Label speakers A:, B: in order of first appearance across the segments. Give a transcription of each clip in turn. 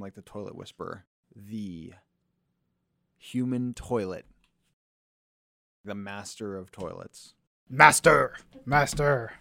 A: I'm like the toilet whisperer. The human toilet. The master of toilets.
B: Master, master.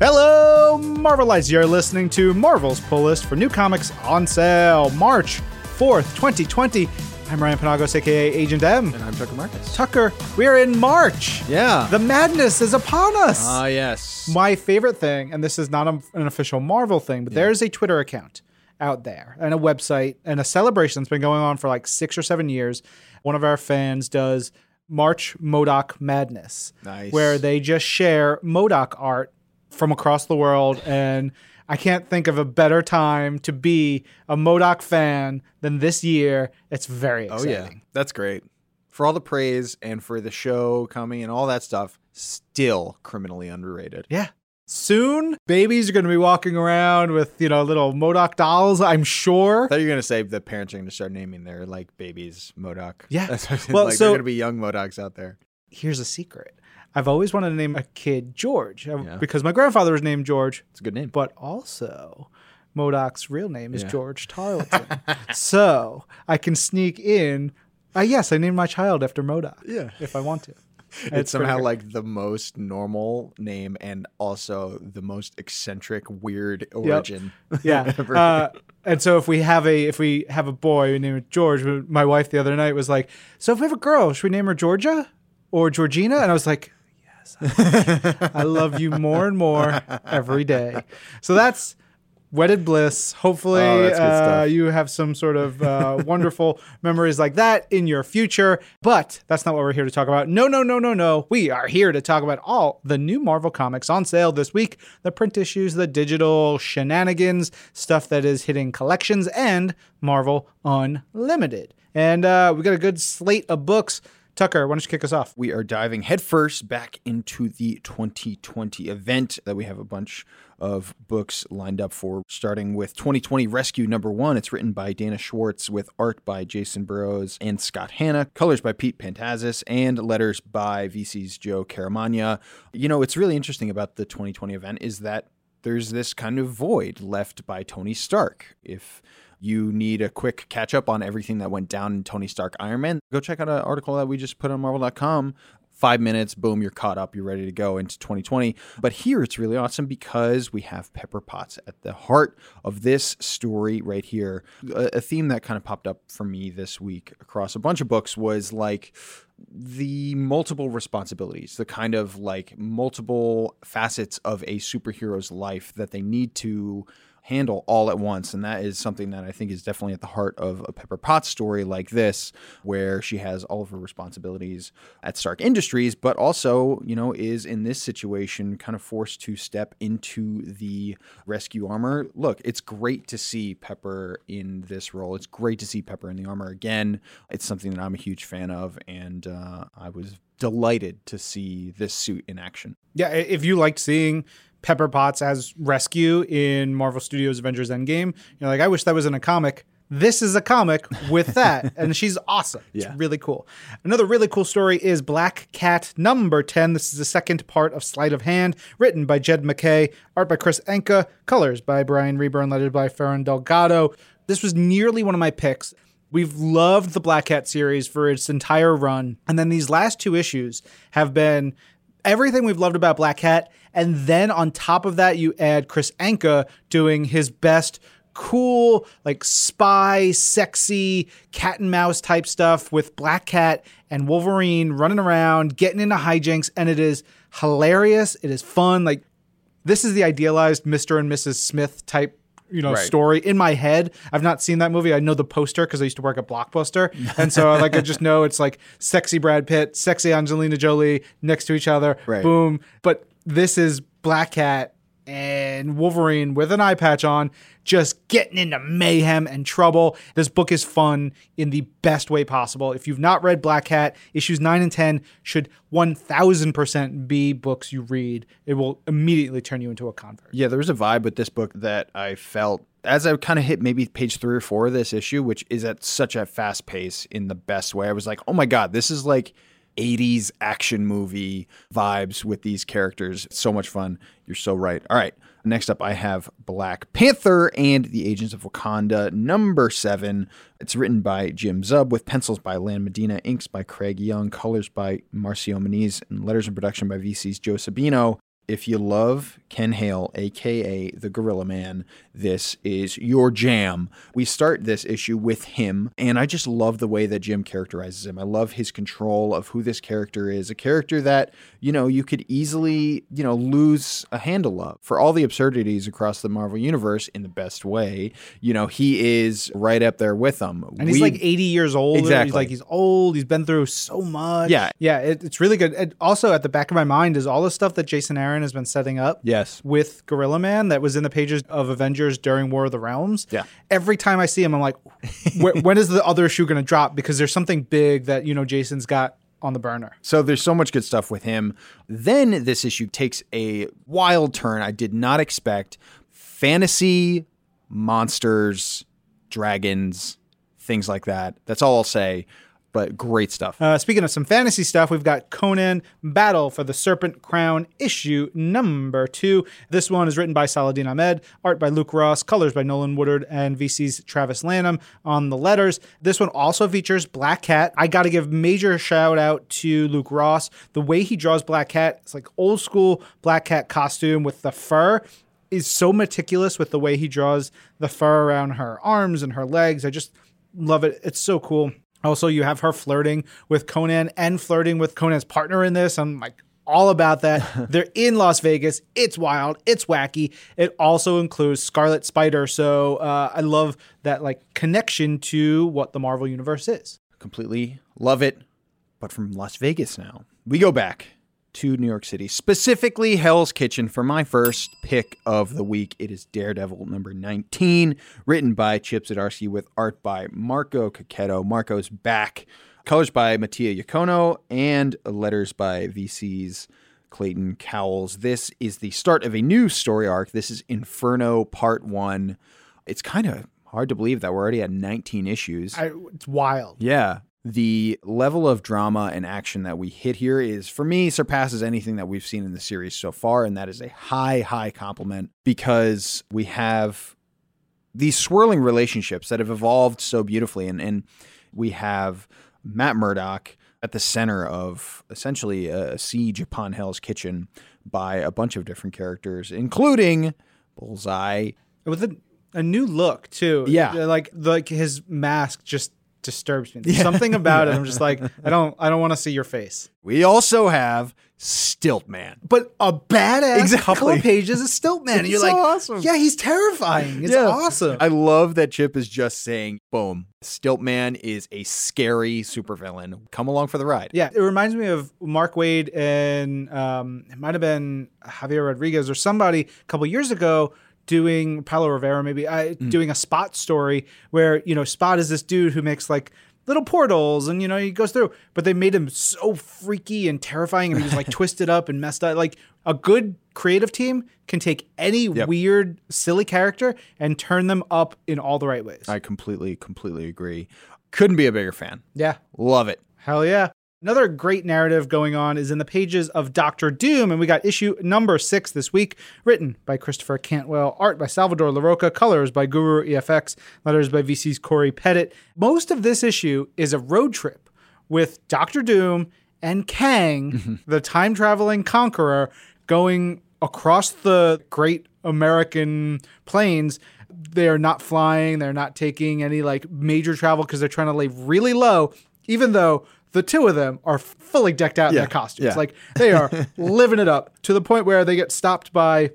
B: Hello, Marvelites. You're listening to Marvel's pull list for new comics on sale March 4th, 2020. I'm Ryan Penagos, aka Agent M.
A: And I'm Tucker Markus.
B: Tucker, we're in March.
A: Yeah.
B: The madness is upon us.
A: Ah, yes.
B: My favorite thing, and this is not a, an official Marvel thing, but there's a Twitter account out there and a website and a celebration that's been going on for like six or seven years. One of our fans does March MODOK Madness,
A: Nice.
B: where they just share MODOK art from across the world. And I can't think of a better time to be a MODOK fan than this year. It's very exciting.
A: oh, yeah. That's great. For all the praise and for the show coming and all that stuff, still criminally underrated.
B: Yeah. Soon, babies are going to be walking around with, you know, little MODOK dolls, I'm sure.
A: I thought you were gonna say the parents are gonna start naming their like babies MODOK.
B: Yeah. Well,
A: like
B: so-
A: they're gonna be young MODOKs out there.
B: Here's a secret. I've always wanted to name a kid George uh,
A: Yeah.
B: because my grandfather was named George,
A: It's a good name.
B: but also MODOK's real name is
A: Yeah.
B: George Tarleton. so I can sneak in. Uh, yes, I named my child after MODOK.
A: Yeah.
B: If I want to.
A: It's,
B: pretty
A: somehow like the most normal name and also the most eccentric, weird origin.
B: Yeah.
A: ever.
B: Uh, and so if we have a if we have a boy we name it George, my wife the other night was like, "So if we have a girl, should we name her Georgia or Georgina?" And I was like, "Yes, I, I love you more and more every day." So that's wedded bliss. Hopefully,
A: Oh,
B: uh, you have some sort of uh, wonderful memories like that in your future. But that's not what we're here to talk about. No, no, no, no, no. We are here to talk about all the new Marvel comics on sale this week the print issues, the digital shenanigans, stuff that is hitting collections, and Marvel Unlimited. And uh, we got a good slate of books. Tucker, why don't you kick us off?
A: we are diving headfirst back into the 2020 event that we have a bunch of books lined up for, starting with 2020 Rescue number one. It's written by Dana Schwartz with art by Jason Burrows and Scott Hanna, colors by Pete Pantazis, and letters by VC's Joe Caramagna. You know, it's really interesting about the 2020 event is that there's this kind of void left by Tony Stark. If you need a quick catch up on everything that went down in Tony Stark Iron Man, go check out an article that we just put on Marvel.com. Five minutes, boom, you're caught up, you're ready to go into 2020. But here it's really awesome because we have Pepper Potts at the heart of this story right here. A, a theme that kind of popped up for me this week across a bunch of books was like the multiple responsibilities, the kind of like multiple facets of a superhero's life that they need to handle all at once. And that is something that I think is definitely at the heart of a Pepper Potts story like this, where she has all of her responsibilities at Stark Industries, but also, you know, is in this situation kind of forced to step into the rescue armor. Look, it's great to see Pepper in this role. It's great to see Pepper in the armor again. It's something that I'm a huge fan of. And uh, I was delighted to see this suit in action.
B: Yeah, if you liked seeing Pepper Potts as Rescue in Marvel Studios Avengers Endgame, you're like, I wish that was in a comic. This is a comic with that, and she's awesome. It's
A: Yeah.
B: really cool. Another really cool story is Black Cat number 10. This is the second part of Sleight of Hand, written by Jed MacKay, art by Chris Anka, colors by Brian Reber, lettered by Ferran Delgado. This was nearly one of my picks. We've loved the Black Cat series for its entire run. And then these last two issues have been everything we've loved about Black Cat. And then on top of that, you add Chris Anka doing his best cool, like spy, sexy, cat and mouse type stuff with Black Cat and Wolverine running around, getting into hijinks. And it is hilarious. It is fun. Like, this is the idealized Mr. and Mrs. Smith type you know
A: Right.
B: story in my head. I've not seen that movie. I know the poster because i used to work at blockbuster. And so like i just know it's like sexy brad pitt sexy angelina jolie next to each other.
A: Right.
B: boom. But this is black cat and wolverine with an eye patch on just getting into mayhem and trouble. This book is fun in the best way possible. If you've not read black cat issues 9 and 10 should 1000% be books you read. It will immediately turn you into a convert.
A: Yeah, there was a vibe with this book that I felt as I kind of hit maybe page three or four of this issue, which is at such a fast pace in the best way. I was like, oh my God, this is like 80s action movie vibes with these characters. So much fun. You're so right. All right. Next up, I have Black Panther and the Agents of Wakanda, number seven. It's written by Jim Zub with pencils by Lan Medina, inks by Craig Young, colors by Marcio Menyz, and letters and production by VC's Joe Sabino. If you love Ken Hale, aka the Gorilla Man, this is your jam. We start this issue with him, and I just love the way that Jim characterizes him. I love his control of who this character is, a character that, you know, you could easily, you know, lose a handle of. For all the absurdities across the Marvel Universe in the best way, you know, he is right up there with them.
B: And he's like 80 years old.
A: Exactly.
B: He's like, he's old. He's been through so much.
A: Yeah.
B: Yeah. It, it's really good. And also, at the back of my mind is all the stuff that Jason Aaron has been setting up.
A: Yes.
B: With Gorilla Man that was in the pages of Avengers during War of the Realms.
A: Yeah.
B: Every time I see him, I'm like, when is the other shoe going to drop? Because there's something big that, you know, Jason's got on the burner.
A: So there's so much good stuff with him. Then this issue takes a wild turn I did not expect. Fantasy, monsters, dragons, things like that. That's all I'll say. But great stuff.
B: Uh, speaking of some fantasy stuff, we've got Conan Battle for the Serpent Crown issue number two. This one is written by Saladin Ahmed, art by Luke Ross, colors by Nolan Woodard, and VC's Travis Lanham on the letters. This one also features Black Cat. I got to give major shout out to Luke Ross. The way he draws Black Cat, it's like old school Black Cat costume with the fur is so meticulous with the way he draws the fur around her arms and her legs. I just love it. It's so cool. Also, you have her flirting with Conan and flirting with Conan's partner in this. I'm like all about that. They're in Las Vegas. It's wild. It's wacky. It also includes Scarlet Spider. So uh, I love that like connection to what the Marvel universe is.
A: Completely love it. But from Las Vegas now, we go back to New York City, specifically Hell's Kitchen for my first pick of the week. It is Daredevil number 19, written by Chip Zdarsky with art by Marco Checchetto. Marco's back. Colors by Mattia Iacono and letters by VC's Clayton Cowles. This is the start of a new story arc. This is Inferno Part 1. It's kind of hard to believe that we're already at 19 issues.
B: I, it's wild.
A: Yeah. The level of drama and action that we hit here is, for me, surpasses anything that we've seen in the series so far. And that is a high, high compliment because we have these swirling relationships that have evolved so beautifully. And, and we have Matt Murdock at the center of essentially a siege upon Hell's Kitchen by a bunch of different characters, including Bullseye.
B: With a, a new look too.
A: Yeah.
B: Like like his mask just disturbs me. There's something about it. I'm just like, I don't I don't want to see your face.
A: We also have Stiltman.
B: But a badass
A: Exactly.
B: couple of pages of Stiltman. And you're
A: so
B: like,
A: awesome.
B: yeah, he's terrifying. It's
A: Yeah.
B: awesome.
A: I love that Chip is just saying, boom, Stiltman is a scary supervillain. Come along for the ride.
B: yeah, it reminds me of Mark Waid and um, it might have been Javier Rodriguez or somebody a couple years ago doing Paolo Rivera maybe uh, doing a Spot story where you know Spot is this dude who makes like little portals and you know he goes through, but they made him so freaky and terrifying and he was like twisted up and messed up. Like a good creative team can take any weird silly character and turn them up in all the right ways.
A: I completely, completely agree. Couldn't be a bigger fan.
B: yeah.
A: Love it.
B: Hell yeah. Another great narrative going on is in the pages of Doctor Doom, and we got issue number six this week, written by Christopher Cantwell, art by Salvador Larroca, colors by Guru EFX, letters by VC's Cory Petit. Most of this issue is a road trip with Doctor Doom and Kang, mm-hmm. the time traveling conqueror, going across the great American plains. They are not flying, they're not taking any like major travel because they're trying to lay really low, even though the two of them are fully decked out in their costumes.
A: yeah.
B: Like they are living it up to the point where they get stopped by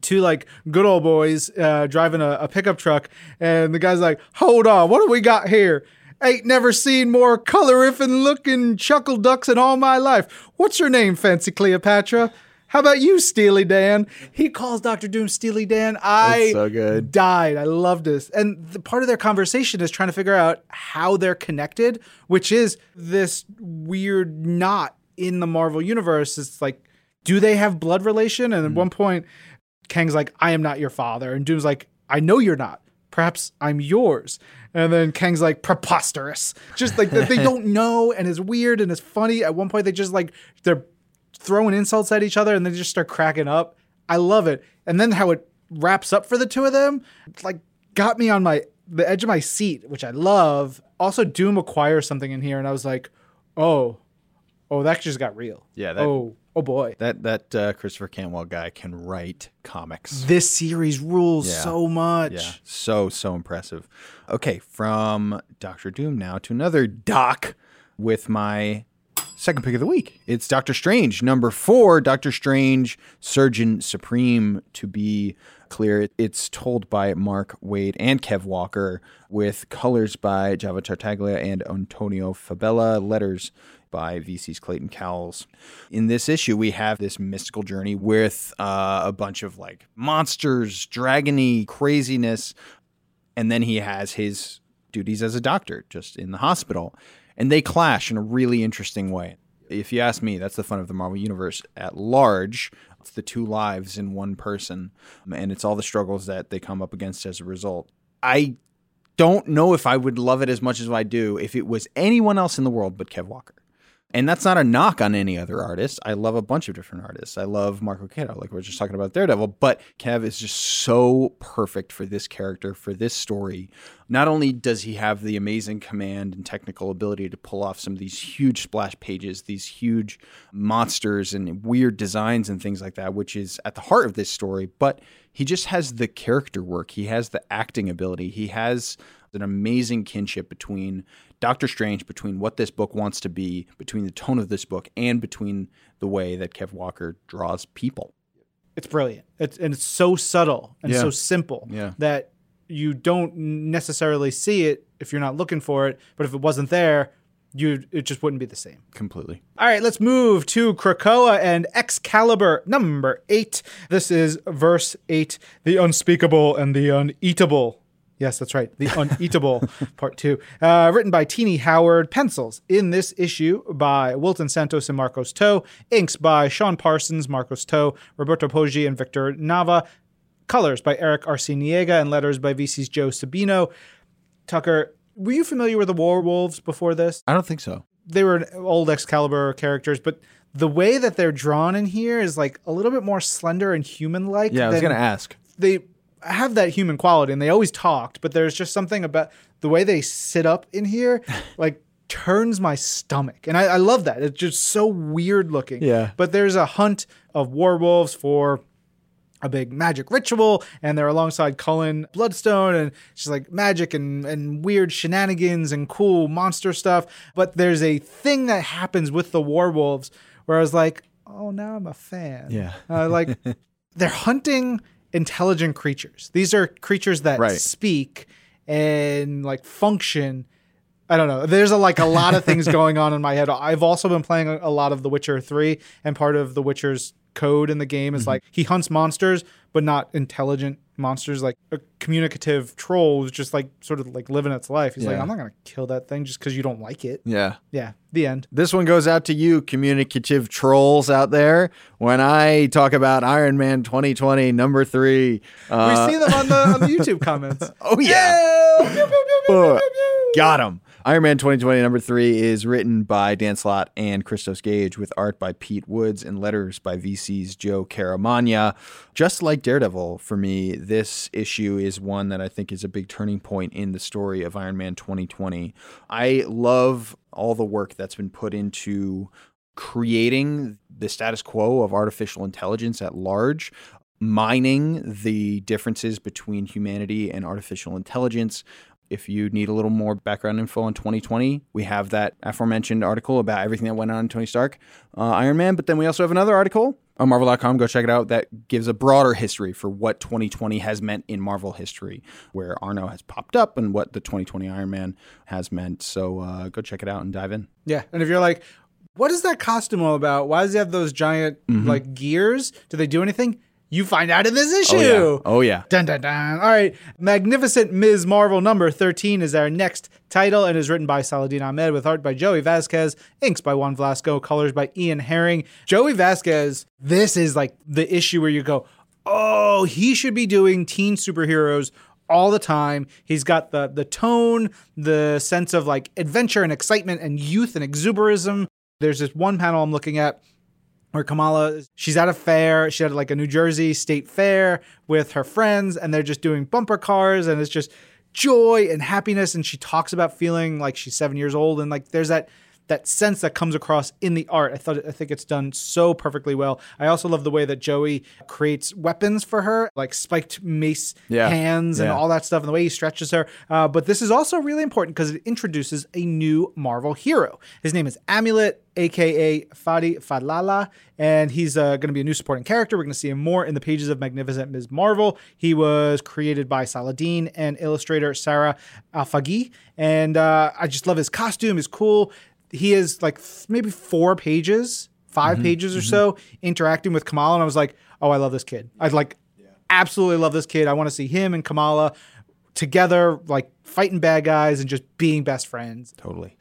B: two like good old boys uh, driving a, a pickup truck, and the guy's like, "Hold on, what do we got here?" Ain't never seen more colorific looking chuckle ducks in all my life. What's your name, Fancy Cleopatra? How about you, Steely Dan? He calls Doctor Doom Steely Dan. I
A: so good.
B: died. I love this. And the part of their conversation is trying to figure out how they're connected, which is this weird knot in the Marvel universe. It's like, do they have blood relation? And at hmm. one point, Kang's like, I am not your father. And Doom's like, I know you're not. Perhaps I'm yours. And then Kang's like, preposterous. Just like they don't know and it's weird and it's funny. At one point, they just like, they're throwing insults at each other and they just start cracking up. I love it. And then how it wraps up for the two of them, like, got me on my the edge of my seat, which I love. Also, Doom acquires something in here, and I was like, oh, oh, that just got real.
A: Yeah, that-
B: oh, oh boy.
A: That that uh, Christopher Cantwell guy can write comics.
B: This series rules
A: Yeah.
B: so much.
A: Yeah, so so impressive. Okay, from Doctor Doom now to another Doc with my second pick of the week. It's Doctor Strange, number four. Doctor Strange, Surgeon Supreme. To be clear, it's told by Mark Waid and Kev Walker, with colors by Java Tartaglia and Antonio Fabela, letters by VC's Clayton Cowles. In this issue, we have this mystical journey with uh, a bunch of like monsters, dragony craziness, and then he has his duties as a doctor just in the hospital and they clash in a really interesting way. If you ask me that's the fun of the marvel universe at large. It's the two lives in one person and it's all the struggles that they come up against as a result. I don't know if i would love it as much as i do if it was anyone else in the world but kev walker and that's not a knock on any other artist. I love a bunch of different artists. I love Marco Cato, like we are just talking about Daredevil, but Kev is just so perfect for this character, for this story. Not only does he have the amazing command and technical ability to pull off some of these huge splash pages, these huge monsters and weird designs and things like that, which is at the heart of this story, but he just has the character work. He has the acting ability. He has an amazing kinship between Doctor Strange, between what this book wants to be, between the tone of this book, and between the way that Kev Walker draws people.
B: It's brilliant. It's and it's so subtle and
A: Yeah.
B: so simple
A: Yeah.
B: that you don't necessarily see it if you're not looking for it. But if it wasn't there, you it just wouldn't be the same.
A: Completely.
B: All right, let's move to Krakoa and Excalibur number eight. This is verse eight the unspeakable and the uneatable. Yes, that's right. The Uneatable, part two. Uh, written by Tini Howard. Pencils in this issue by Wilton Santos and Marcus To. Inks by Sean Parsons, Marcus To, Roberto Poggi, and Victor Nava. Colors by Erick Arciniega and letters by VC's Joe Sabino. Tucker, were you familiar with the Warwolves before this?
A: I don't think so.
B: they were old Excalibur characters, but the way that they're drawn in here is like a little bit more slender and human-like.
A: Yeah, I was going to ask.
B: They have that human quality, and they always talked, but there's just something about the way they sit up in here, like turns my stomach, and I, I love that. It's just so weird looking.
A: Yeah.
B: But there's a hunt of werewolves for a big magic ritual, and they're alongside Cullen Bloodstone, and she's like magic and, and weird shenanigans and cool monster stuff. But there's a thing that happens with the werewolves where I was like, oh, now I'm a fan.
A: Yeah.
B: Uh, like they're hunting intelligent creatures. These are creatures that
A: Right.
B: speak and like function. I don't know. There's a, like a lot of things going on in my head. I've also been playing a, a lot of The Witcher 3 and part of The Witcher's code in the game is mm-hmm. like he hunts monsters but not intelligent monsters like a communicative troll who's just like sort of like living its life. He's like I'm not to kill that thing just cuz you don't like it.
A: Yeah.
B: Yeah, the end.
A: This one goes out to you, communicative trolls out there. When I talk about Iron Man 2020, number three. Uh,
B: we see them on the on the YouTube comments.
A: oh, yeah. Got him. Iron Man 2020 number three is written by Dan Slott and Christos Gage with art by Pete Woods and letters by VC's Joe Caramagna. Just like Daredevil, for me, this issue is one that I think is a big turning point in the story of Iron Man 2020. I love all the work that's been put into creating the status quo of artificial intelligence at large mining the differences between humanity and artificial intelligence. If you need a little more background info on 2020, we have that aforementioned article about everything that went on in Tony Stark, uh, Iron Man. But then we also have another article on Marvel.com. Go check it out. That gives a broader history for what 2020 has meant in Marvel history, where Arno has popped up and what the 2020 Iron Man has meant. So uh, go check it out and dive in.
B: Yeah, and if you're like, what is that costume all about? Why does he have those giant
A: Mm-hmm.
B: like gears? Do they do anything? You find out in this issue.
A: Oh yeah. Oh yeah.
B: Dun dun dun. All right. Magnificent Ms. Marvel number 13 is our next title and is written by Saladin Ahmed with art by Joey Vazquez, inks by Juan Velasco, colors by Ian Herring. Joey Vazquez, this is like the issue where you go, oh, he should be doing teen superheroes all the time. He's got the the tone, the sense of like adventure and excitement and youth and exuberism. There's this one panel I'm looking at where Kamala, she's at a fair. She had like a New Jersey state fair with her friends, and they're just doing bumper cars, and it's just joy and happiness. And she talks about feeling like she's seven years old, and like there's that that sense that comes across in the art. I thought I think it's done so perfectly well. I also love the way that Joey creates weapons for her, like spiked mace
A: Yeah.
B: hands and
A: Yeah.
B: all that stuff, and the way he stretches her. Uh, but this is also really important because it introduces a new Marvel hero. His name is Amulet. AKA Fadi Fadlallah, and he's uh, going to be a new supporting character. We're going to see him more in the pages of Magnificent Ms. Marvel. He was created by Saladin and illustrator Sara Alfageeh, and uh, I just love his costume. is cool he is like th- maybe four pages, 5 mm-hmm. pages or mm-hmm. so interacting with Kamala, and I was like, oh, I love this kid. I'd like absolutely love this kid. I want to see him and Kamala together, like fighting bad guys and just being best friends.
A: Totally.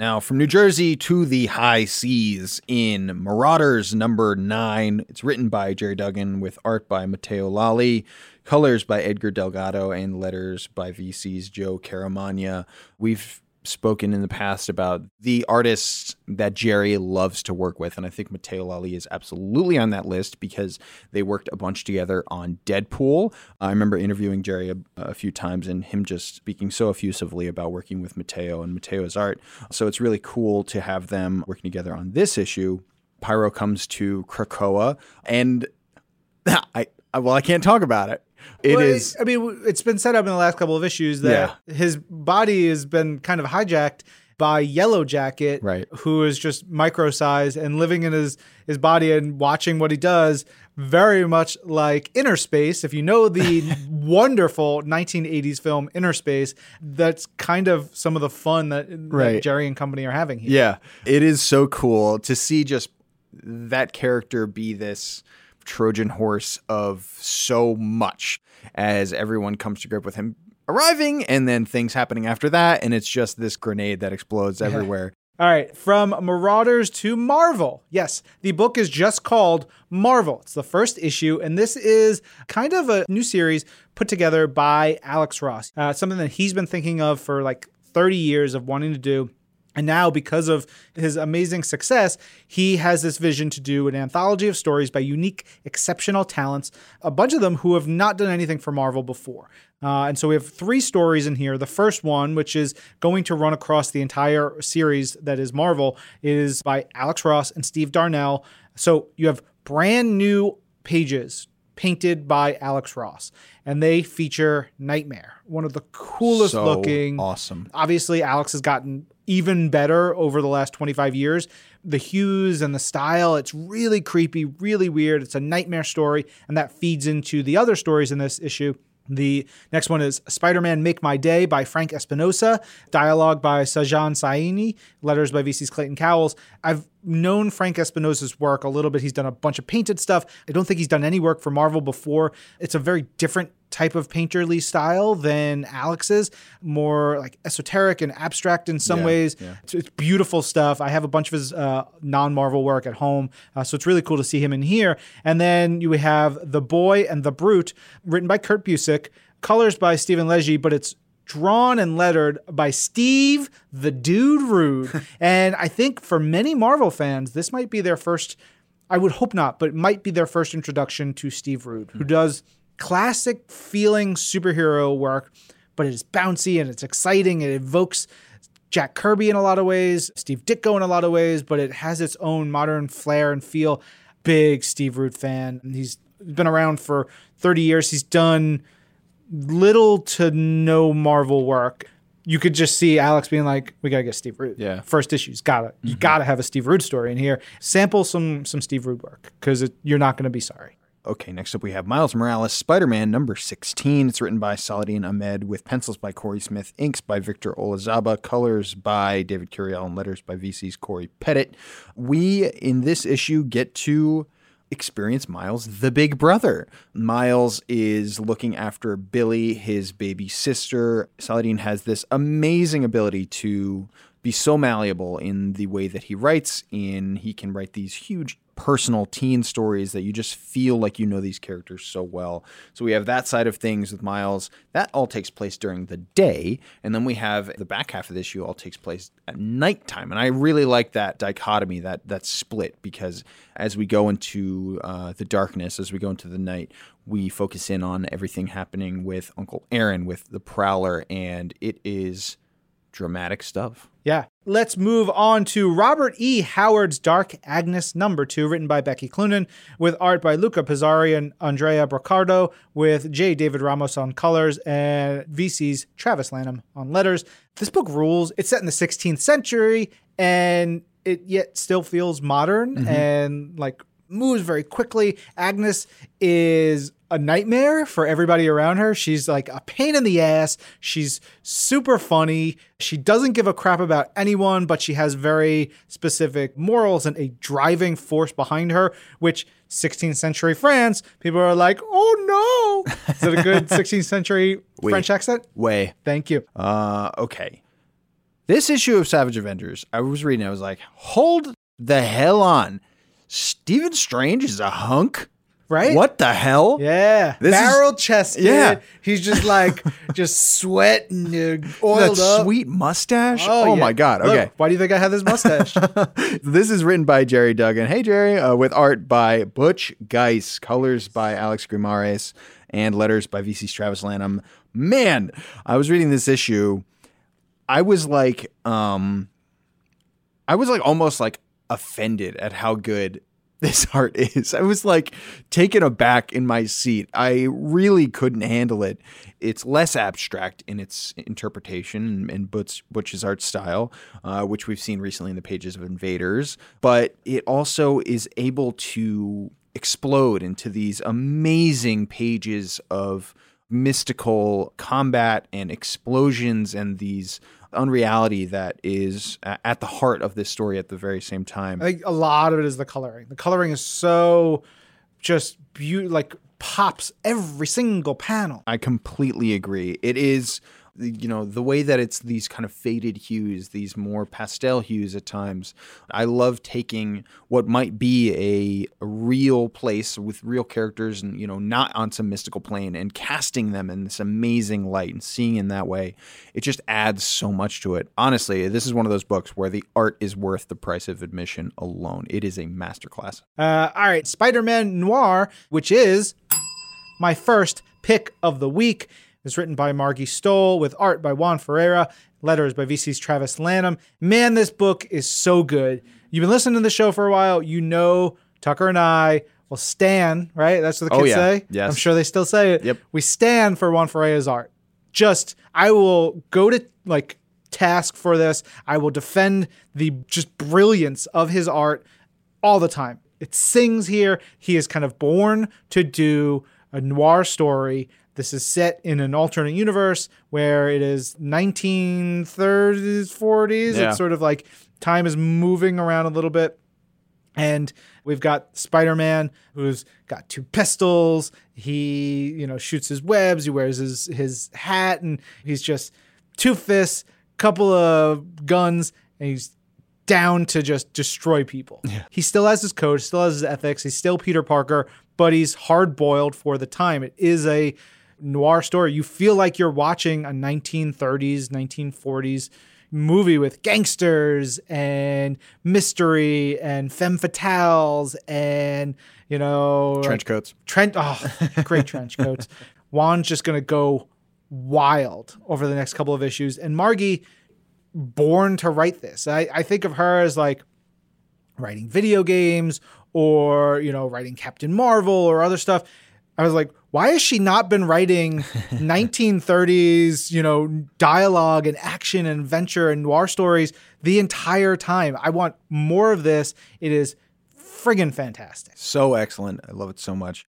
A: Now, from New Jersey to the high seas in Marauders number nine. It's written by Gerry Duggan with art by Matteo Lolli, colors by Edgar Delgado, and letters by VC's Joe Caramagna. We've spoken in the past about the artists that Gerry loves to work with, and I think Matteo Lolli is absolutely on that list because they worked a bunch together on Deadpool. I remember interviewing Gerry a, a few times and him just speaking so effusively about working with Matteo and Matteo's art. So it's really cool to have them working together on this issue. Pyro comes to Krakoa, and I well, I can't talk about it. It
B: Well,
A: is
B: I mean, it's been set up in the last couple of issues that his body has been kind of hijacked by Yellow Jacket,
A: Right.
B: who is just micro sized and living in his, his body and watching what he does, very much like Inner Space. If you know the wonderful 1980s film Inner Space, that's kind of some of the fun that, that Gerry and company are having here.
A: Yeah, it is so cool to see just that character be this Trojan horse of so much as everyone comes to grip with him arriving and then things happening after that. And it's just this grenade that explodes everywhere.
B: All right, from Marauders to Marvel. Yes, the book is just called Marvel. It's the first issue, and this is kind of a new series put together by Alex Ross. Uh, something that he's been thinking of for like 30 years of wanting to do. And now, because of his amazing success, he has this vision to do an anthology of stories by unique, exceptional talents, a bunch of them who have not done anything for Marvel before. Uh, and so we have three stories in here. The first one, which is going to run across the entire series that is Marvel, is by Alex Ross and Steve Darnell. So you have brand new pages painted by Alex Ross, and they feature Nightmare, one of the coolest
A: So
B: looking
A: awesome.
B: obviously Alex has gotten even better over the last 25 years. The hues and the style, it's really creepy, really weird. It's a nightmare story, and that feeds into the other stories in this issue. The next one is Spider Man Make My Day by Frank Espinosa, dialogue by Sajan Saini, letters by VC's Clayton Cowles. I've known Frank Espinosa's work a little bit. He's done a bunch of painted stuff. I don't think he's done any work for Marvel before. It's a very different type of painterly style than Alex's, more like esoteric and abstract in some
A: Yeah,
B: ways.
A: yeah.
B: It's, it's beautiful stuff. I have a bunch of his uh, non Marvel work at home, uh, so it's really cool to see him in here. And then you have The Boy and the Brute, written by Kurt Busiek, colors by Stephen Legge, but it's drawn and lettered by Steve the Dude Rude. and I think for many Marvel fans, this might be their first. I would hope not, but it might be their first introduction to Steve Rude, who does classic feeling superhero work, but it is bouncy and it's exciting. It evokes Jack Kirby in a lot of ways, Steve Ditko in a lot of ways, but it has its own modern flair and feel. Big Steve Rude fan. He's been around for 30 years. He's done little to no Marvel work. You could just see Alex being like, "We gotta get Steve Rude.
A: Yeah.
B: first issue's gotta you mm-hmm. gotta have a Steve Rude story in here. Sample some some Steve Rude work because you're not gonna be sorry."
A: Okay, next up we have Miles Morales, Spider Man number 16. It's written by Saladin Ahmed with pencils by Cory Smith, inks by Victor Olazaba, colors by David Curiel, and letters by VC's Cory Petit. We, in this issue, get to experience Miles, the big brother. Miles is looking after Billy, his baby sister. Saladin has this amazing ability to be so malleable in the way that he writes in he can write these huge personal teen stories that you just feel like you know these characters so well. So we have that side of things with Miles. That all takes place during the day. And then we have the back half of the issue all takes place at nighttime. And I really like that dichotomy, that that split, because as we go into uh, the darkness, as we go into the night, we focus in on everything happening with Uncle Aaron, with the Prowler, and it is dramatic stuff.
B: Yeah. Let's move on to Robert E. Howard's Dark Agnes number two, written by Becky Cloonan, with art by Luca Pizzari and Andrea Broccardo, with J. David Ramos on colors and VC's Travis Lanham on letters. This book rules. It's set in the 16th century and it yet still feels modern mm-hmm. and like moves very quickly. Agnes is a nightmare for everybody around her. She's like a pain in the ass. She's super funny. She doesn't give a crap about anyone, but she has very specific morals and a driving force behind her, which 16th century France, people are like, oh no. Is that a good 16th century French accent?
A: Way.
B: Thank you.
A: Uh, okay. This issue of Savage Avengers, I was reading, I was like, hold the hell on. Stephen Strange is a hunk?
B: Right?
A: What the hell?
B: Yeah.
A: This is-
B: Barrel chested.
A: Yeah.
B: He's just like, just sweating, uh,
A: That
B: oiled up.
A: sweet mustache? Oh,
B: yeah.
A: my God.
B: Look,
A: Okay.
B: why do you think I have this mustache?
A: this is written by Gerry Duggan. Hey, Gerry, uh, with art by Butch Guice, colors by Alex Guimarães, and letters by VC's Travis Lanham. Man, I was reading this issue. I was like, um, I was like almost like offended at how good this art is. I was like taken aback in my seat. I really couldn't handle it. It's less abstract in its interpretation and Butch, Butch's art style, uh, which we've seen recently in the pages of Invaders, but it also is able to explode into these amazing pages of mystical combat and explosions and these unreality that is at the heart of this story at the very same time.
B: I think a lot of it is the coloring. The coloring is so just beautiful, like pops every single panel.
A: I completely agree. It is, you know, the way that it's these kind of faded hues, these more pastel hues at times. I love taking what might be a, a real place with real characters and, you know, not on some mystical plane and casting them in this amazing light and seeing in that way. It just adds so much to it. Honestly, this is one of those books where the art is worth the price of admission alone. It is a masterclass.
B: Uh, all right, Spider Man Noir, which is my first pick of the week, is written by Margie Stohl with art by Juan Ferreyra, letters by VC's Travis Lanham. Man, this book is so good. You've been listening to the show for a while. You know Tucker and I will stand, right? That's what the
A: Oh,
B: kids
A: yeah.
B: say.
A: Yes.
B: I'm sure they still say it.
A: Yep.
B: We stand for Juan Ferreyra's art. Just, I will go to like task for this. I will defend the just brilliance of his art all the time. It sings here. He is kind of born to do a noir story. This is set in an alternate universe where it is 1930s, 40s.
A: Yeah.
B: It's sort of like time is moving around a little bit. And we've got Spider-Man who's got two pistols. He, you know, shoots his webs. He wears his his hat, and he's just two fists, couple of guns, and he's down to just destroy people. He still has his code, still has his ethics. He's still Peter Parker, but he's hard boiled for the time. It is a noir story. You feel like you're watching a 1930s, 1940s movie with gangsters and mystery and femme fatales and you know
A: Trench coats.
B: Trent, oh, great trench coats. Juan's just going to go wild over the next couple of issues. And Margie, born to write this. I, I think of her as like writing video games or, you know, writing Captain Marvel or other stuff. I was like, why has she not been writing 1930s, you know, dialogue and action and adventure and noir stories the entire time? I want more of this. It is friggin' fantastic.
A: So excellent. I love it so much.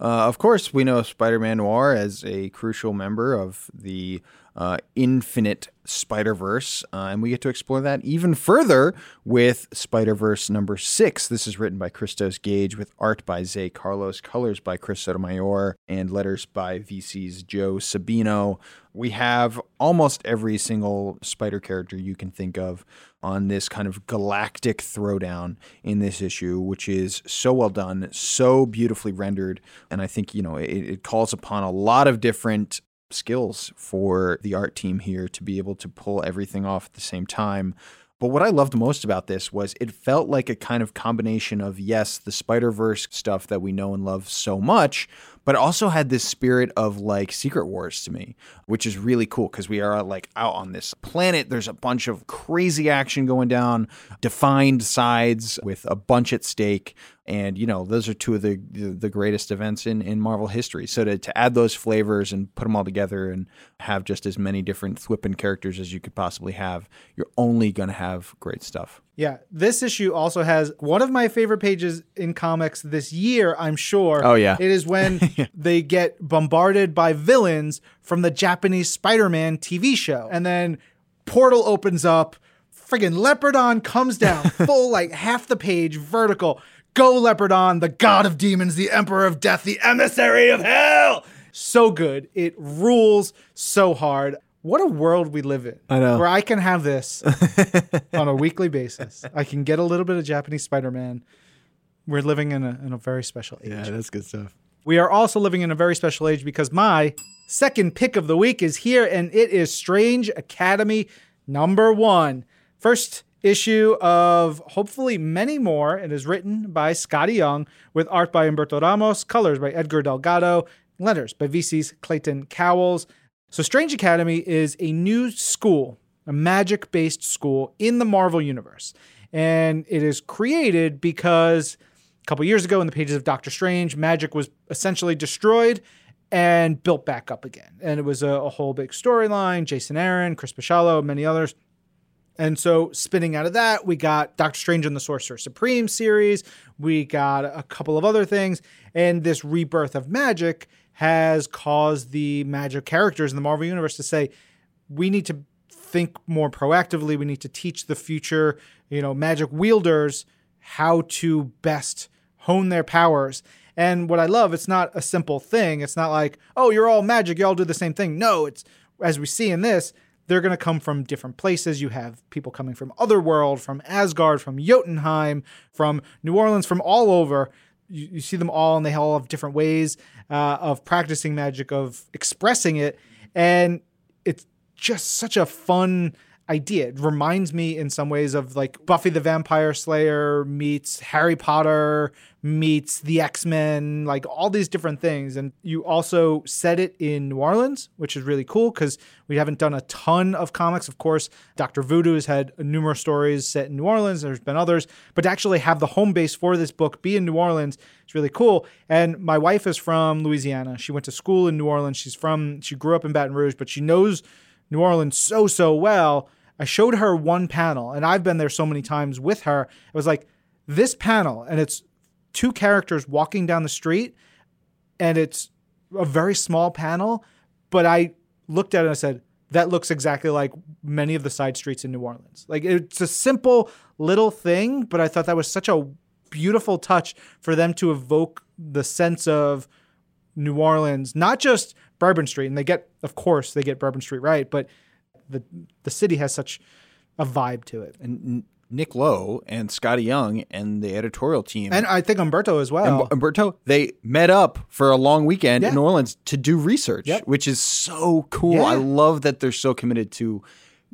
A: Uh, of course, we know Spider Man Noir as a crucial member of the uh, Infinite Spider Verse, uh, and we get to explore that even further with Spider Verse number six. This is written by Christos Gage with art by Zé Carlos, colors by Chris Sotomayor, and letters by VC's Joe Sabino. We have almost every single spider character you can think of on this kind of galactic throwdown in this issue, which is so well done, so beautifully rendered. And I think, you know, it, it calls upon a lot of different skills for the art team here to be able to pull everything off at the same time. But what I loved most about this was it felt like a kind of combination of, yes, the Spider Verse stuff that we know and love so much, but also had this spirit of like Secret Wars to me, which is really cool because we are like out on this planet. There's a bunch of crazy action going down, defined sides with a bunch at stake. And, you know, those are two of the the greatest events in, in Marvel history. So to, to add those flavors and put them all together and have just as many different Thwippen characters as you could possibly have, you're only going to have great stuff.
B: Yeah, this issue also has one of my favorite pages in comics this year, I'm sure.
A: Oh, yeah.
B: It is when they get bombarded by villains from the Japanese Spider Man TV show. And then Portal opens up, friggin' Leopardon comes down, full like half the page, vertical. Go, Leopardon, the god of demons, the emperor of death, the emissary of hell. So good. It rules so hard. What a world we live in.
A: I know.
B: Where I can have this on a weekly basis. I can get a little bit of Japanese Spider Man. We're living in a, in a very special age.
A: Yeah, that's good stuff.
B: We are also living in a very special age because my second pick of the week is here, and it is Strange Academy number one. First issue of hopefully many more. It is written by Skottie Young with art by Humberto Ramos, colors by Edgar Delgado, letters by VC's Clayton Cowles. So, Strange Academy is a new school, a magic based school in the Marvel Universe. And it is created because a couple years ago in the pages of Doctor Strange, magic was essentially destroyed and built back up again. And it was a, a whole big storyline. Jason Aaron, Chris Bachalo, many others. And so, spinning out of that, we got Doctor Strange and the Sorcerer Supreme series. We got a couple of other things. And this rebirth of magic has caused the magic characters in the Marvel Universe to say, we need to think more proactively. We need to teach the future, you know, magic wielders how to best hone their powers. And what I love, it's not a simple thing. It's not like, oh, you're all magic, you all do the same thing. No, it's as we see in this, they're going to come from different places. You have people coming from Otherworld, from Asgard, from Jotunheim, from New Orleans, from all over. You, you see them all, and they all have different ways uh, of practicing magic, of expressing it. And it's just such a fun idea. It reminds me in some ways of like Buffy the Vampire Slayer meets Harry Potter meets the X-Men, like all these different things. And you also set it in New Orleans, which is really cool because we haven't done a ton of comics. Of course, Dr. Voodoo has had numerous stories set in New Orleans. There's been others, but to actually have the home base for this book be in New Orleans is really cool. And my wife is from Louisiana. She went to school in New Orleans. She's from she grew up in Baton Rouge, but she knows New Orleans so, so well. I showed her one panel, and I've been there so many times with her. It was like this panel, and it's two characters walking down the street, and it's a very small panel. But I looked at it and I said, that looks exactly like many of the side streets in New Orleans. Like it's a simple little thing, but I thought that was such a beautiful touch for them to evoke the sense of New Orleans, not just Bourbon Street, and they get, of course, they get Bourbon Street right, but the the city has such a vibe to it.
A: And Nick Lowe and Skottie Young and the editorial team,
B: and I think Umberto as well.
A: And Humberto, they met up for a long weekend
B: Yeah.
A: in New Orleans to do research,
B: Yep.
A: which is so cool.
B: Yeah.
A: I love that they're so committed to,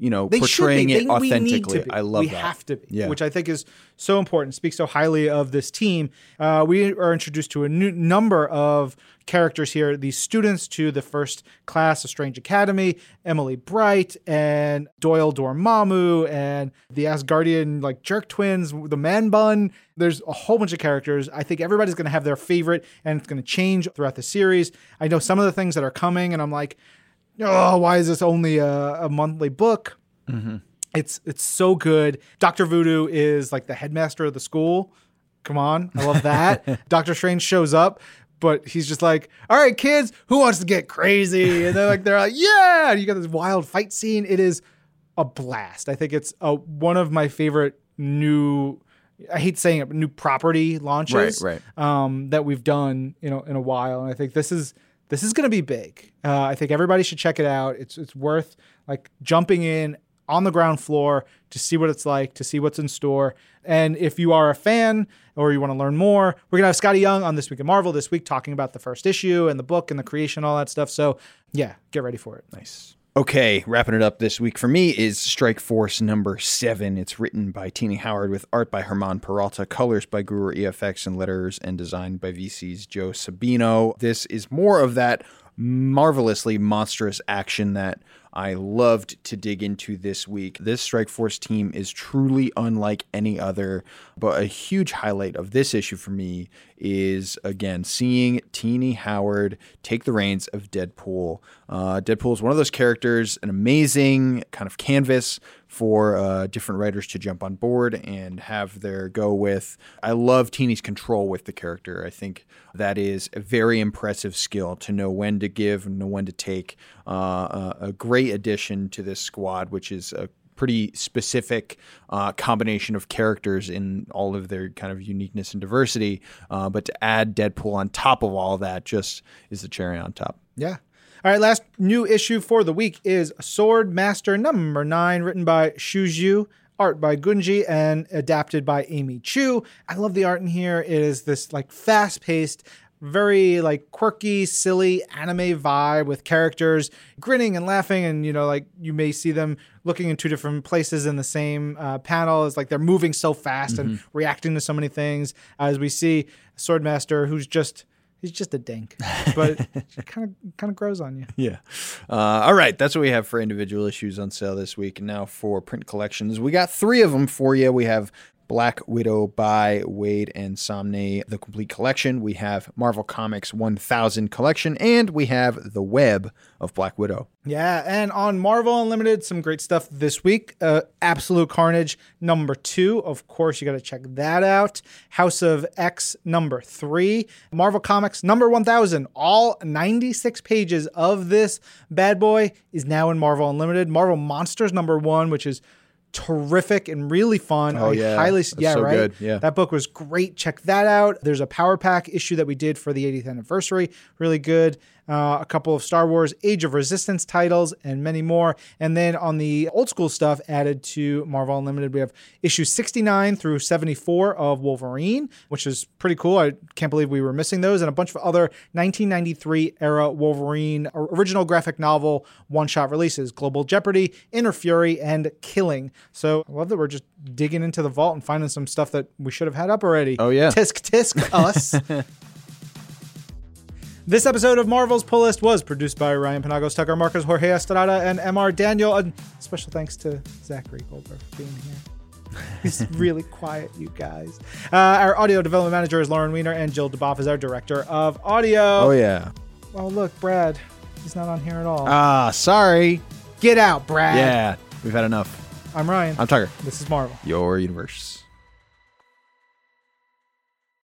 A: you know,
B: They
A: portraying it
B: we
A: authentically. I love
B: we
A: that.
B: have to be,
A: Yeah.
B: which I think is so important. Speaks so highly of this team. Uh, we are introduced to a new number of characters here. These students to the first class of Strange Academy: Emily Bright and Doyle Dormammu, and the Asgardian like jerk twins, the Man Bun. There's a whole bunch of characters. I think everybody's going to have their favorite, and it's going to change throughout the series. I know some of the things that are coming, and I'm like, oh, why is this only a, a monthly book? It's it's so good. Doctor Voodoo is like the headmaster of the school. Come on, I love that. Doctor Strange shows up, but he's just like, "All right, kids, who wants to get crazy?" And they're like, "They're like, yeah!" And you got this wild fight scene. It is a blast. I think it's a, one of my favorite new. I hate saying it, but new property launches
A: Right,
B: Um, that we've done, you know, in a while. And I think this is this is going to be big. Uh, I think everybody should check it out. It's it's worth like jumping in on the ground floor to see what it's like, to see what's in store. And if you are a fan or you want to learn more, we're gonna have Skottie Young on this week in Marvel this week talking about the first issue and the book and the creation, all that stuff. So yeah, get ready for it.
A: Nice. Okay, wrapping it up this week for me is Strike Force number seven. It's written by Tini Howard with art by Herman Peralta, colors by Guru EFX, and letters and designed by VC's Joe Sabino. This is more of that marvelously monstrous action that I loved to dig into this week. This Strike Force team is truly unlike any other, but a huge highlight of this issue for me is again seeing Tini Howard take the reins of Deadpool. Uh, Deadpool is one of those characters, an amazing kind of canvas for uh, different writers to jump on board and have their go with. I love Tini's control with the character. I think that is a very impressive skill to know when to give, and know when to take. Uh, a, a great addition to this squad, which is a pretty specific uh, combination of characters in all of their kind of uniqueness and diversity. Uh, but to add Deadpool on top of all that just is the cherry on top.
B: Yeah. All right, last new issue for the week is Sword Master number nine, written by Shuizhu, art by Gunji, and adapted by Amy Chu. I love the art in here. It is this like fast paced, very like quirky, silly anime vibe with characters grinning and laughing, and you know, like you may see them looking in two different places in the same uh, panel. It's like they're moving so fast and reacting to so many things. As we see Swordmaster, who's just he's just a dink, but it kind of kind of grows on you.
A: Yeah. Uh, all right. That's what we have for individual issues on sale this week. And now for print collections, we got three of them for you. We have Black Widow by Waid and Samnee, the complete collection. We have Marvel Comics 1000 collection, and we have The Web of Black Widow.
B: Yeah, and on Marvel Unlimited, some great stuff this week. Uh, Absolute Carnage number two, of course, you got to check that out. House of X number three, Marvel Comics number 1000. All 96 pages of this bad boy is now in Marvel Unlimited. Marvel Monsters number one, which is terrific and really fun.
A: Oh,
B: I
A: yeah.
B: highly
A: That's
B: yeah
A: so
B: right.
A: good. Yeah.
B: that book was great. Check that out. There's a Power Pack issue that we did for the 80th anniversary, really good. Uh, a couple of Star Wars Age of Resistance titles and many more. And then on the old school stuff added to Marvel Unlimited, we have issue 69 through 74 of Wolverine, which is pretty cool. I can't believe we were missing those, and a bunch of other 1993 era Wolverine original graphic novel one shot releases Global Jeopardy, Inner Fury, and Killing. So I love that we're just digging into the vault and finding some stuff that we should have had up already.
A: Oh, yeah.
B: Tisk tisk us. This episode of Marvel's Pull List was produced by Ryan Penagos, Tucker Markus, Jorge Estrada, and MR Daniel. And special thanks to Zachary Goldberg for being here. He's really quiet, you guys. Uh, our audio development manager is Lauren Weiner, and Jill DuBoff is our director of audio.
A: Oh, yeah.
B: Oh, look, Brad. He's not on here at all.
A: Ah, sorry.
B: Get out, Brad.
A: Yeah. We've had enough.
B: I'm Ryan.
A: I'm Tucker.
B: this is Marvel.
A: Your universe.